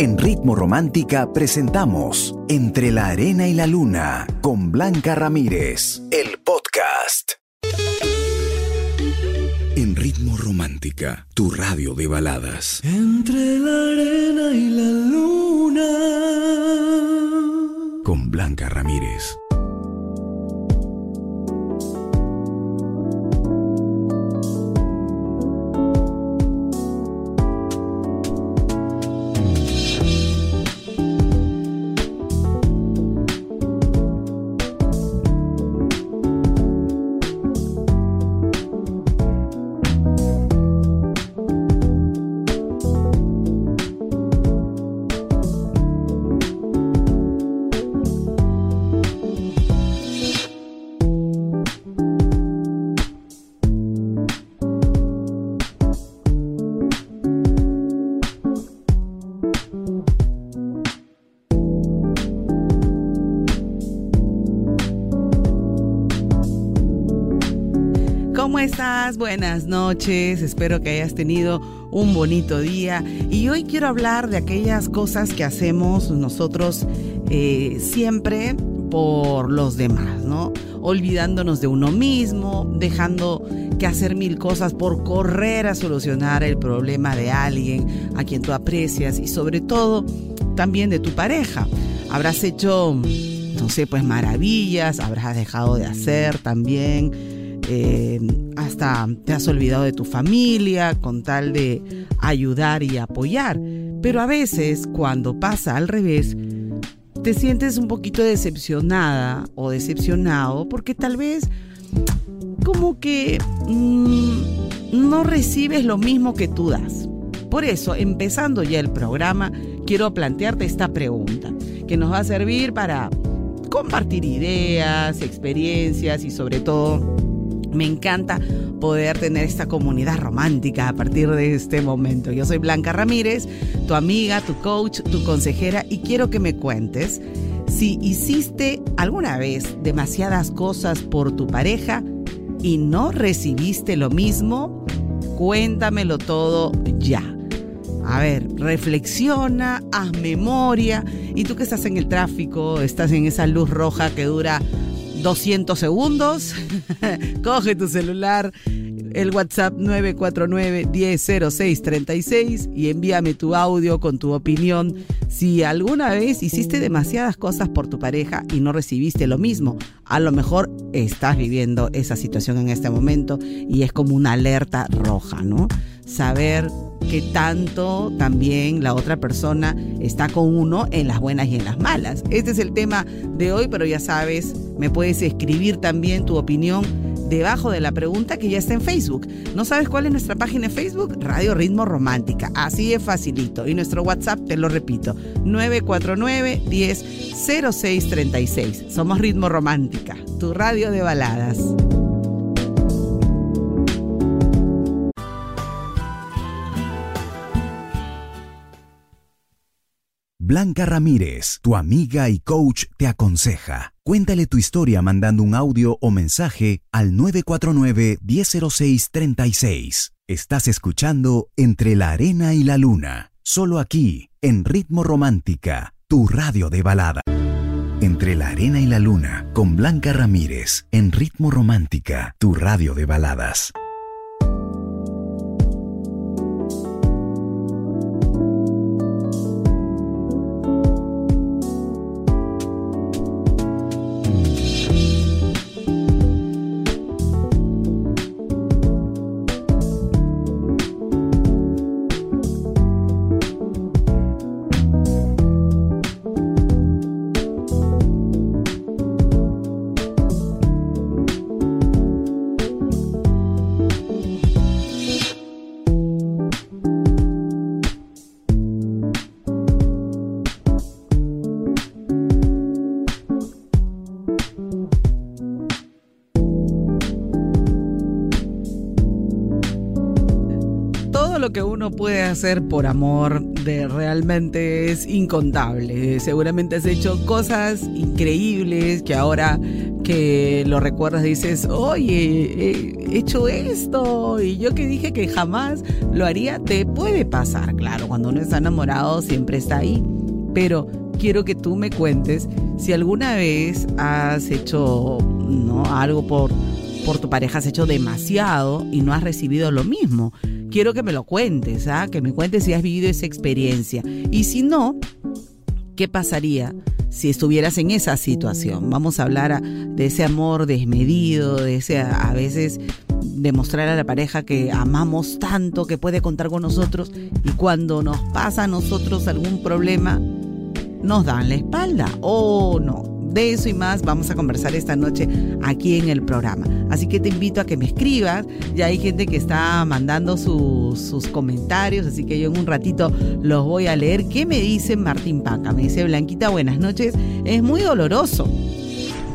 En Ritmo Romántica presentamos Entre la Arena y la Luna con Blanca Ramírez, el podcast. En Ritmo Romántica, tu radio de baladas. Entre la arena y la luna. Con Blanca Ramírez. Buenas noches, espero que hayas tenido un bonito día y hoy quiero hablar de aquellas cosas que hacemos nosotros eh, siempre por los demás, ¿no? Olvidándonos de uno mismo, dejando que hacer mil cosas por correr a solucionar el problema de alguien a quien tú aprecias y sobre todo también de tu pareja. Habrás hecho, no sé, pues maravillas, habrás dejado de hacer también eh, hasta te has olvidado de tu familia con tal de ayudar y apoyar. Pero a veces cuando pasa al revés, te sientes un poquito decepcionada o decepcionado porque tal vez como que mmm, no recibes lo mismo que tú das. Por eso, empezando ya el programa, quiero plantearte esta pregunta que nos va a servir para compartir ideas, experiencias y sobre todo me encanta poder tener esta comunidad romántica a partir de este momento. Yo soy Blanca Ramírez, tu amiga, tu coach, tu consejera y quiero que me cuentes si hiciste alguna vez demasiadas cosas por tu pareja y no recibiste lo mismo. Cuéntamelo todo ya. A ver, reflexiona, haz memoria. Y tú que estás en el tráfico, estás en esa luz roja que dura 200 segundos. Coge tu celular, el WhatsApp 949-100636 y envíame tu audio con tu opinión. Si alguna vez hiciste demasiadas cosas por tu pareja y no recibiste lo mismo, a lo mejor estás viviendo esa situación en este momento y es como una alerta roja, ¿no? Saber que tanto también la otra persona está con uno en las buenas y en las malas. Este es el tema de hoy, pero ya sabes, me puedes escribir también tu opinión debajo de la pregunta que ya está en Facebook. ¿No sabes cuál es nuestra página en Facebook? Radio Ritmo Romántica. Así es facilito. Y nuestro WhatsApp, te lo repito, 949 10 0636. Somos Ritmo Romántica, tu radio de baladas. Blanca Ramírez, tu amiga y coach, te aconseja. Cuéntale tu historia mandando un audio o mensaje al 949-100636. Estás escuchando Entre la Arena y la Luna, solo aquí, en Ritmo Romántica, tu radio de balada. Entre la Arena y la Luna, con Blanca Ramírez, en Ritmo Romántica, tu radio de baladas. Hacer por amor de realmente es incontable. Seguramente has hecho cosas increíbles que ahora que lo recuerdas dices, oye, he hecho esto y yo que dije que jamás lo haría, te puede pasar. Claro, cuando uno está enamorado siempre está ahí. Pero quiero que tú me cuentes si alguna vez has hecho ¿no? algo por, por tu pareja, has hecho demasiado y no has recibido lo mismo. Quiero que me lo cuentes, ¿ah? que me cuentes si has vivido esa experiencia. Y si no, ¿qué pasaría si estuvieras en esa situación? Vamos a hablar de ese amor desmedido, de ese a veces demostrar a la pareja que amamos tanto, que puede contar con nosotros y cuando nos pasa a nosotros algún problema, nos dan la espalda o no. De eso y más vamos a conversar esta noche aquí en el programa. Así que te invito a que me escribas. Ya hay gente que está mandando sus, comentarios, así que yo en un ratito los voy a leer. ¿Qué me dice Martín Paca? Me dice Blanquita, buenas noches. Es muy doloroso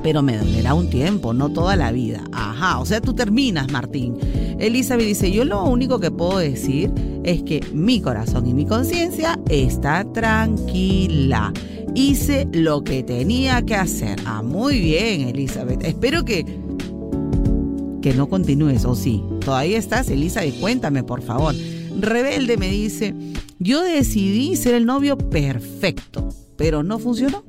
pero me dolerá un tiempo, no toda la vida. Ajá, o sea, tú terminas, Martín. Elizabeth dice, yo lo único que puedo decir es que mi corazón y mi conciencia está tranquila. Hice lo que tenía que hacer. Ah, muy bien, Elizabeth. Espero que que no continúes, o sí. Todavía estás, Elizabeth, cuéntame, por favor. Rebelde me dice, yo decidí ser el novio perfecto, pero no funcionó.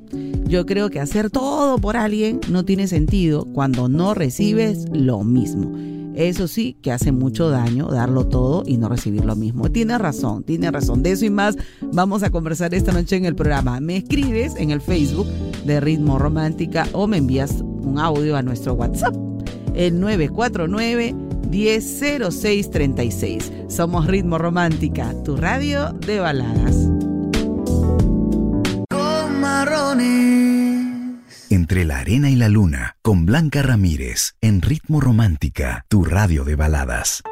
Yo creo que hacer todo por alguien no tiene sentido cuando no recibes lo mismo. Eso sí, que hace mucho daño darlo todo y no recibir lo mismo. Tiene razón, tiene razón. De eso y más vamos a conversar esta noche en el programa. Me escribes en el Facebook de Ritmo Romántica o me envías un audio a nuestro WhatsApp, el 949 100636. Somos Ritmo Romántica, tu radio de baladas. Con entre la arena y la luna, con Blanca Ramírez, en Ritmo Romántica, tu radio de baladas.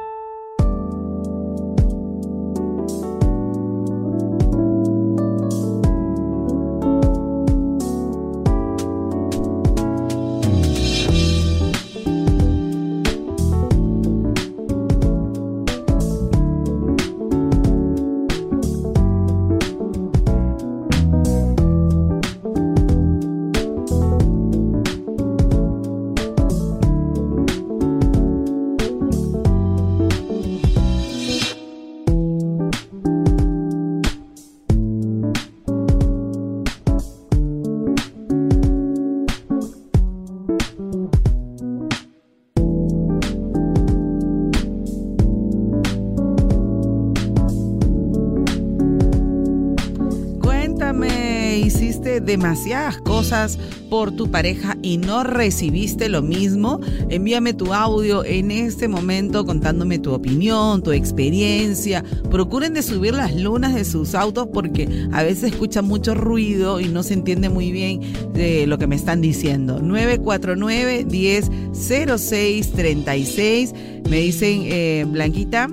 Demasiadas cosas por tu pareja y no recibiste lo mismo, envíame tu audio en este momento contándome tu opinión, tu experiencia. Procuren de subir las lunas de sus autos porque a veces escucha mucho ruido y no se entiende muy bien de lo que me están diciendo. 949 1006 36 Me dicen, eh, Blanquita,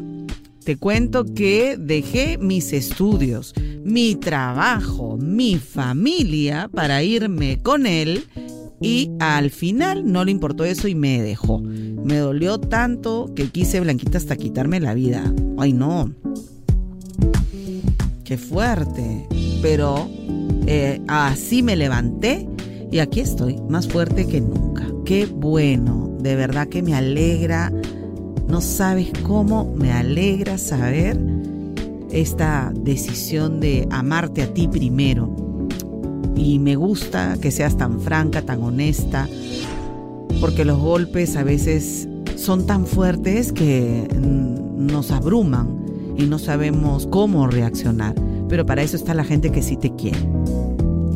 te cuento que dejé mis estudios mi trabajo, mi familia para irme con él y al final no le importó eso y me dejó. Me dolió tanto que quise Blanquita hasta quitarme la vida. Ay no. Qué fuerte. Pero eh, así me levanté y aquí estoy, más fuerte que nunca. Qué bueno. De verdad que me alegra. No sabes cómo me alegra saber esta decisión de amarte a ti primero. Y me gusta que seas tan franca, tan honesta, porque los golpes a veces son tan fuertes que nos abruman y no sabemos cómo reaccionar. Pero para eso está la gente que sí te quiere.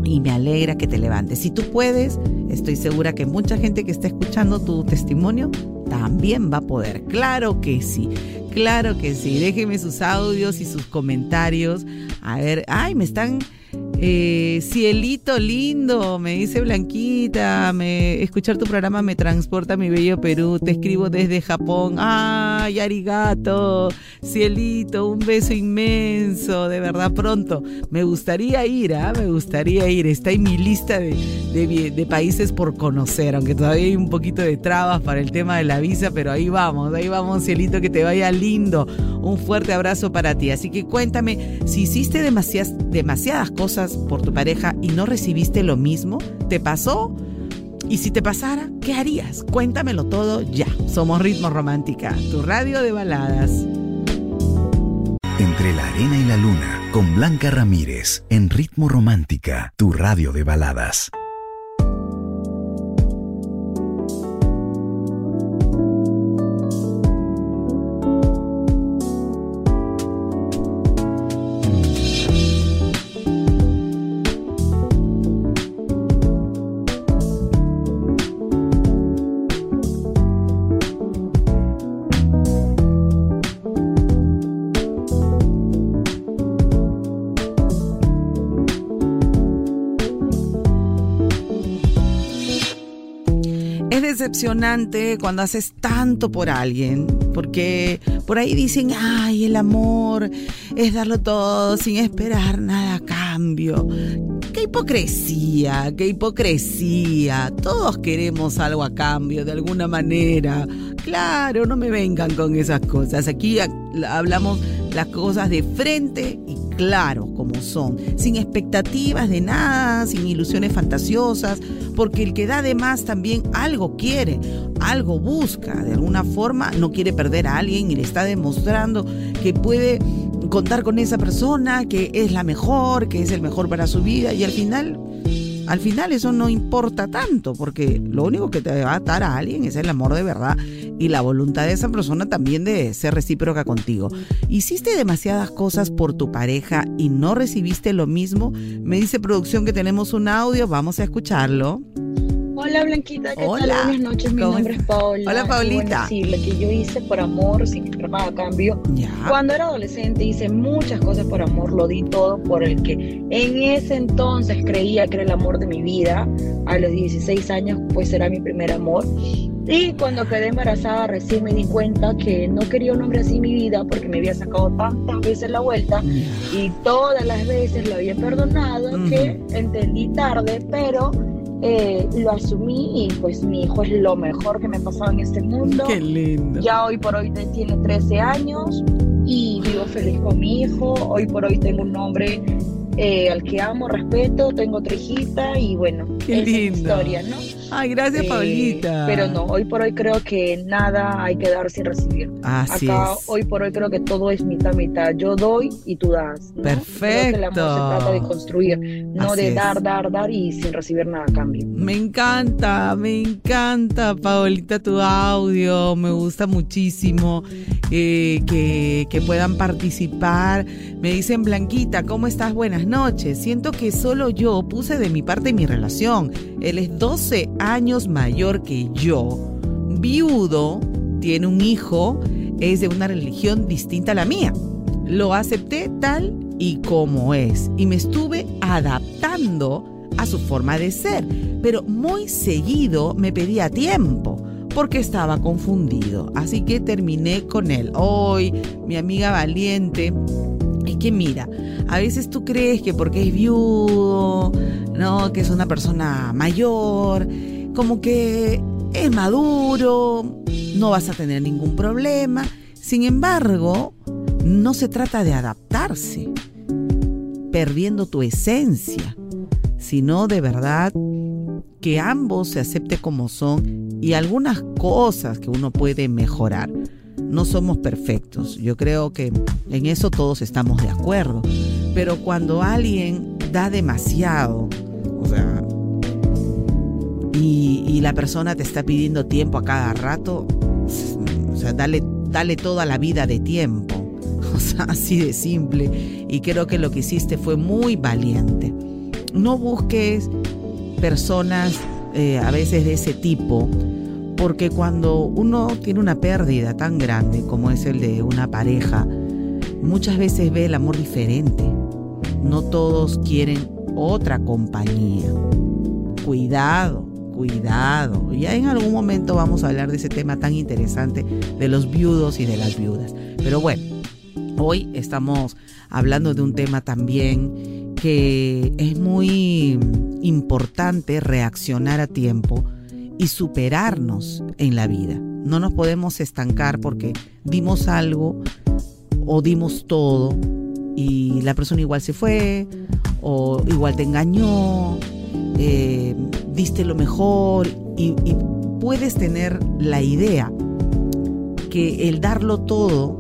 Y me alegra que te levantes. Si tú puedes, estoy segura que mucha gente que está escuchando tu testimonio también va a poder. Claro que sí. Claro que sí, déjenme sus audios y sus comentarios. A ver, ay, me están Eh, cielito lindo, me dice Blanquita, me, escuchar tu programa me transporta a mi bello Perú, te escribo desde Japón, ay, arigato, cielito, un beso inmenso, de verdad pronto, me gustaría ir, ¿ah? me gustaría ir, está en mi lista de, países por conocer, aunque todavía hay un poquito de trabas para el tema de la visa, pero ahí vamos, ahí vamos, cielito, que te vaya lindo, un fuerte abrazo para ti, así que cuéntame, si hiciste demasiadas cosas, por tu pareja y no recibiste lo mismo? ¿Te pasó? Y si te pasara, ¿qué harías? Cuéntamelo todo ya. Somos Ritmo Romántica, tu radio de baladas. Entre la arena y la luna, con Blanca Ramírez, en Ritmo Romántica, tu radio de baladas. Cuando haces tanto por alguien, porque por ahí dicen, ay, el amor es darlo todo sin esperar nada a cambio. Qué hipocresía, qué hipocresía. Todos queremos algo a cambio de alguna manera. Claro, no me vengan con esas cosas. Aquí hablamos las cosas de frente y claro como son, sin expectativas de nada, sin ilusiones fantasiosas, porque el que da de más también algo quiere, algo busca, de alguna forma no quiere perder a alguien y le está demostrando que puede contar con esa persona, que es la mejor, que es el mejor para su vida y al final al final eso no importa tanto, porque lo único que te va a atar a alguien es el amor de verdad y la voluntad de esa persona también de ser recíproca contigo. ¿Hiciste demasiadas cosas por tu pareja y no recibiste lo mismo? Me dice producción que tenemos un audio, vamos a escucharlo. Hola Blanquita, ¿qué Hola. tal? Buenas noches, mi nombre es Paula. Hola Paulita. Sí, lo que yo hice por amor, sin esperar a cambio. Cuando era adolescente hice muchas cosas por amor, lo di todo por el que en ese entonces creía que era el amor de mi vida. A los 16 años pues era mi primer amor. Y cuando quedé embarazada recién me di cuenta que no quería un hombre así en mi vida porque me había sacado tantas veces la vuelta y todas las veces lo había perdonado que entendí tarde, pero eh, lo asumí y pues mi hijo es lo mejor que me ha pasado en este mundo. Qué lindo. Ya hoy por hoy tiene 13 años y vivo feliz con mi hijo. Hoy por hoy tengo un nombre eh, al que amo, respeto, tengo otra hijita y bueno, Qué es historia, ¿no? Ay, gracias, eh, Paulita. Pero no, hoy por hoy creo que nada hay que dar sin recibir. Así Acá, hoy por hoy creo que todo es mitad, mitad. Yo doy y tú das. Perfecto. Creo que el amor se trata de construir, no de dar, dar, dar y sin recibir nada a cambio. Me encanta, me encanta, Paulita, tu audio. Me gusta muchísimo eh, que, que puedan participar. Me dicen, Blanquita, ¿cómo estás? Buenas noches. Siento que solo yo puse de mi parte mi relación. Él es 12 años mayor que yo, viudo, tiene un hijo, es de una religión distinta a la mía. Lo acepté tal y como es y me estuve adaptando a su forma de ser, pero muy seguido me pedía tiempo porque estaba confundido. Así que terminé con él. Hoy, mi amiga valiente, y que mira, a veces tú crees que porque es viudo, ¿no? Que es una persona mayor, como que es maduro, no vas a tener ningún problema. Sin embargo, no se trata de adaptarse, perdiendo tu esencia, sino de verdad que ambos se acepte como son y algunas cosas que uno puede mejorar. No somos perfectos, yo creo que en eso todos estamos de acuerdo, pero cuando alguien da demasiado, y, la persona te está pidiendo tiempo a cada rato, o sea, dale, dale toda la vida de tiempo. O sea, así de simple. Y creo que lo que hiciste fue muy valiente. No busques personas eh, a veces de ese tipo, porque cuando uno tiene una pérdida tan grande como es el de una pareja, muchas veces ve el amor diferente. No todos quieren otra compañía. Cuidado, cuidado. Ya en algún momento vamos a hablar de ese tema tan interesante de los viudos y de las viudas. Pero bueno, hoy estamos hablando de un tema también que es muy importante reaccionar a tiempo y superarnos en la vida. No nos podemos estancar porque dimos algo o dimos todo y la persona igual se fue o igual te engañó, eh, diste lo mejor y, y puedes tener la idea que el darlo todo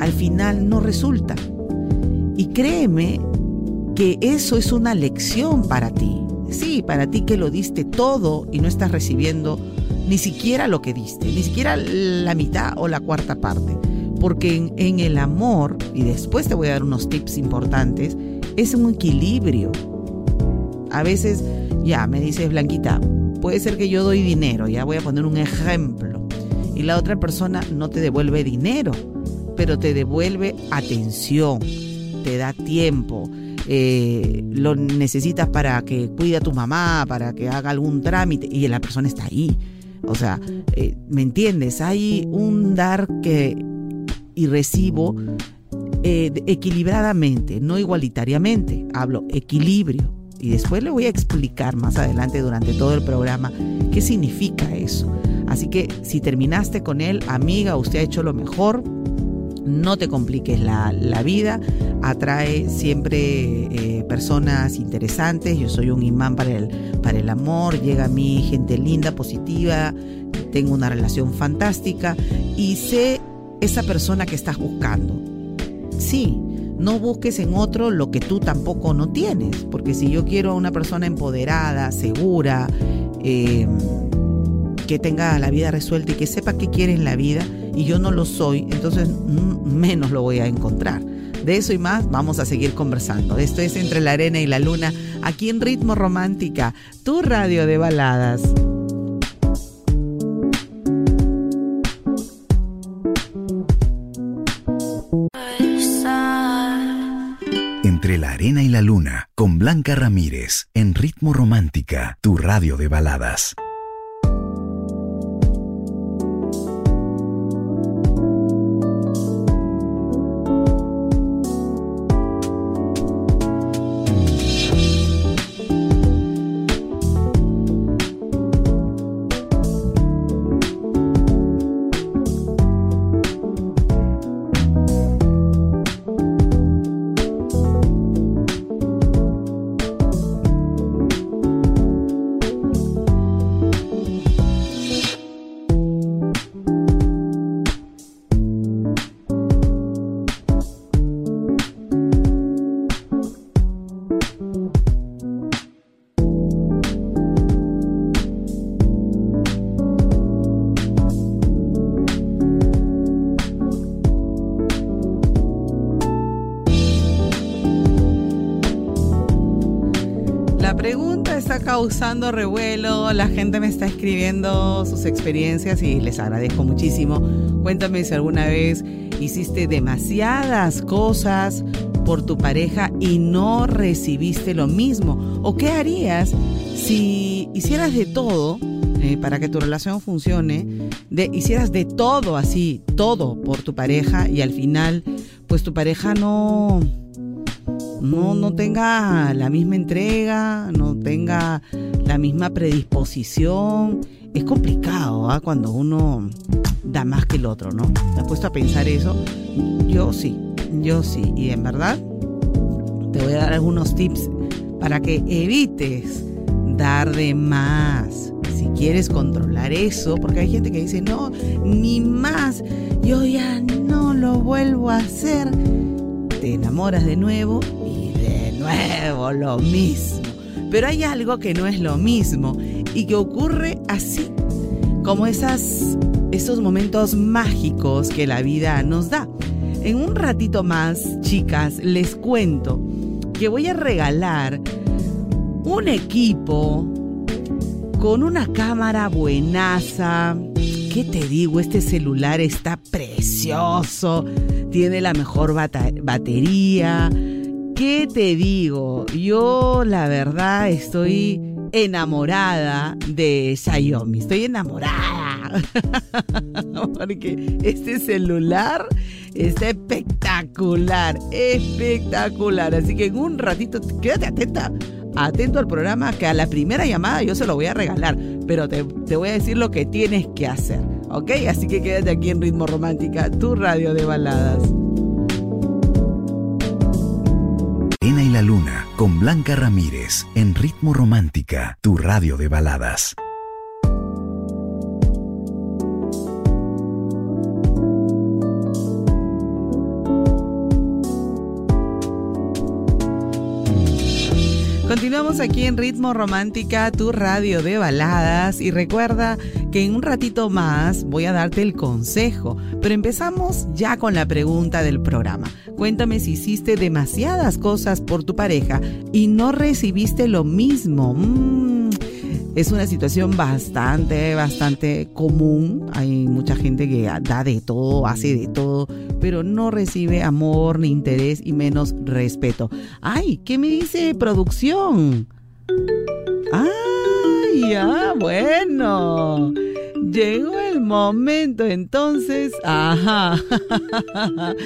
al final no resulta. Y créeme que eso es una lección para ti. Sí, para ti que lo diste todo y no estás recibiendo ni siquiera lo que diste, ni siquiera la mitad o la cuarta parte. Porque en, el amor, y después te voy a dar unos tips importantes, es un equilibrio. A veces, ya, me dices Blanquita, puede ser que yo doy dinero, ya voy a poner un ejemplo, y la otra persona no te devuelve dinero, pero te devuelve atención, te da tiempo, eh, lo necesitas para que cuide a tu mamá, para que haga algún trámite, y la persona está ahí. O sea, eh, ¿me entiendes? Hay un dar que y recibo eh, equilibradamente, no igualitariamente. Hablo equilibrio. Y después le voy a explicar más adelante durante todo el programa qué significa eso. Así que si terminaste con él, amiga, usted ha hecho lo mejor, no te compliques la, vida, atrae siempre eh, personas interesantes, yo soy un imán para el, para el amor, llega a mí gente linda, positiva, tengo una relación fantástica. Y sé esa persona que estás buscando. Sí, no busques en otro lo que tú tampoco no tienes, porque si yo quiero a una persona empoderada, segura, eh, que tenga la vida resuelta y que sepa qué quiere en la vida y yo no lo soy, entonces menos lo voy a encontrar. De eso y más vamos a seguir conversando. Esto es Entre la Arena y la Luna, aquí en Ritmo Romántica, tu radio de baladas. La Luna, con Blanca Ramírez, en Ritmo Romántica, tu radio de baladas. Causando revuelo, la gente me está escribiendo sus experiencias y les agradezco muchísimo. Cuéntame si alguna vez hiciste demasiadas cosas por tu pareja y no recibiste lo mismo. ¿O qué harías si hicieras de todo eh, para que tu relación funcione? De, hicieras de todo así, todo por tu pareja y al final, pues tu pareja no no, no tenga la misma entrega, no tenga la misma predisposición. Es complicado ¿ah? cuando uno da más que el otro, ¿no? ¿Te has puesto a pensar eso? Yo sí, yo sí. Y en verdad te voy a dar algunos tips para que evites dar de más. Si quieres controlar eso, porque hay gente que dice, no, ni más, yo ya no lo vuelvo a hacer. Te enamoras de nuevo lo mismo. Pero hay algo que no es lo mismo y que ocurre así, como esas, esos momentos mágicos que la vida nos da. En un ratito más, chicas, les cuento que voy a regalar un equipo con una cámara buenaza. ¿Qué te digo? Este celular está precioso, tiene la mejor batería ¿Qué te digo? Yo la verdad estoy enamorada de Xiaomi. Estoy enamorada. Porque este celular está espectacular, espectacular. Así que en un ratito, quédate atenta, atento al programa que a la primera llamada yo se lo voy a regalar. Pero te, te voy a decir lo que tienes que hacer. ¿Ok? Así que quédate aquí en Ritmo Romántica, tu radio de baladas. Ena y la Luna con Blanca Ramírez en Ritmo Romántica, tu radio de baladas. Continuamos aquí en Ritmo Romántica, tu radio de baladas. Y recuerda que en un ratito más voy a darte el consejo. Pero empezamos ya con la pregunta del programa. Cuéntame si hiciste demasiadas cosas por tu pareja y no recibiste lo mismo. Mm, es una situación bastante, bastante común. Hay mucha gente que da de todo, hace de todo pero no recibe amor ni interés y menos respeto. ¡Ay! ¿Qué me dice producción? ¡Ay! ¡Ah! Bueno. Llegó el momento entonces, ajá,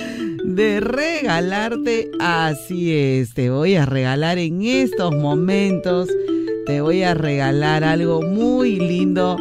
de regalarte, así es, te voy a regalar en estos momentos, te voy a regalar algo muy lindo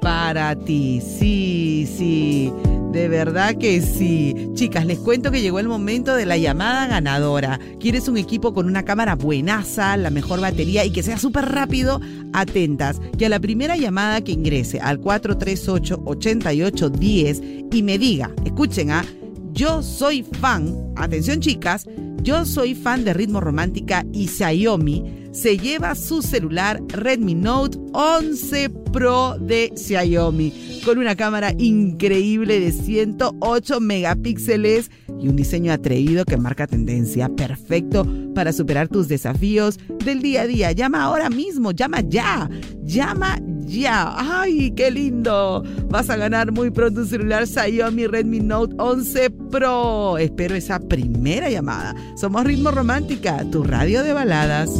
para ti, sí, sí. De verdad que sí. Chicas, les cuento que llegó el momento de la llamada ganadora. ¿Quieres un equipo con una cámara buenaza, la mejor batería y que sea súper rápido? Atentas, que a la primera llamada que ingrese al 438-8810 y me diga, escuchen, ¿ah? Yo soy fan, atención chicas, yo soy fan de Ritmo Romántica y Xiaomi se lleva su celular Redmi Note 11 Pro de Xiaomi con una cámara increíble de 108 megapíxeles y un diseño atrevido que marca tendencia, perfecto para superar tus desafíos del día a día. Llama ahora mismo, llama ya, llama ya. ¡Ay, qué lindo! Vas a ganar muy pronto un celular Xiaomi Redmi Note 11 Pro. Espero esa primera llamada. Somos Ritmo Romántica, tu radio de baladas.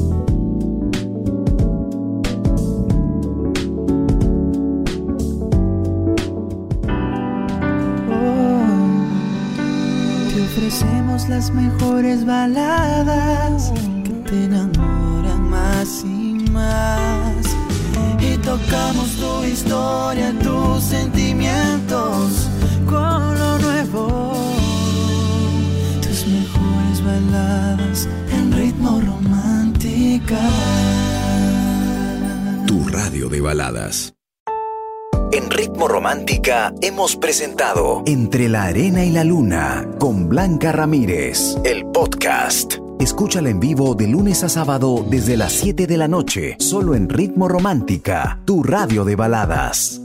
Hacemos las mejores baladas que te enamoran más y más. Y tocamos tu historia, tus sentimientos con lo nuevo. Tus mejores baladas en ritmo romántica. Tu radio de baladas. En Ritmo Romántica hemos presentado Entre la Arena y la Luna con Blanca Ramírez, el podcast. Escúchala en vivo de lunes a sábado desde las 7 de la noche, solo en Ritmo Romántica, tu radio de baladas.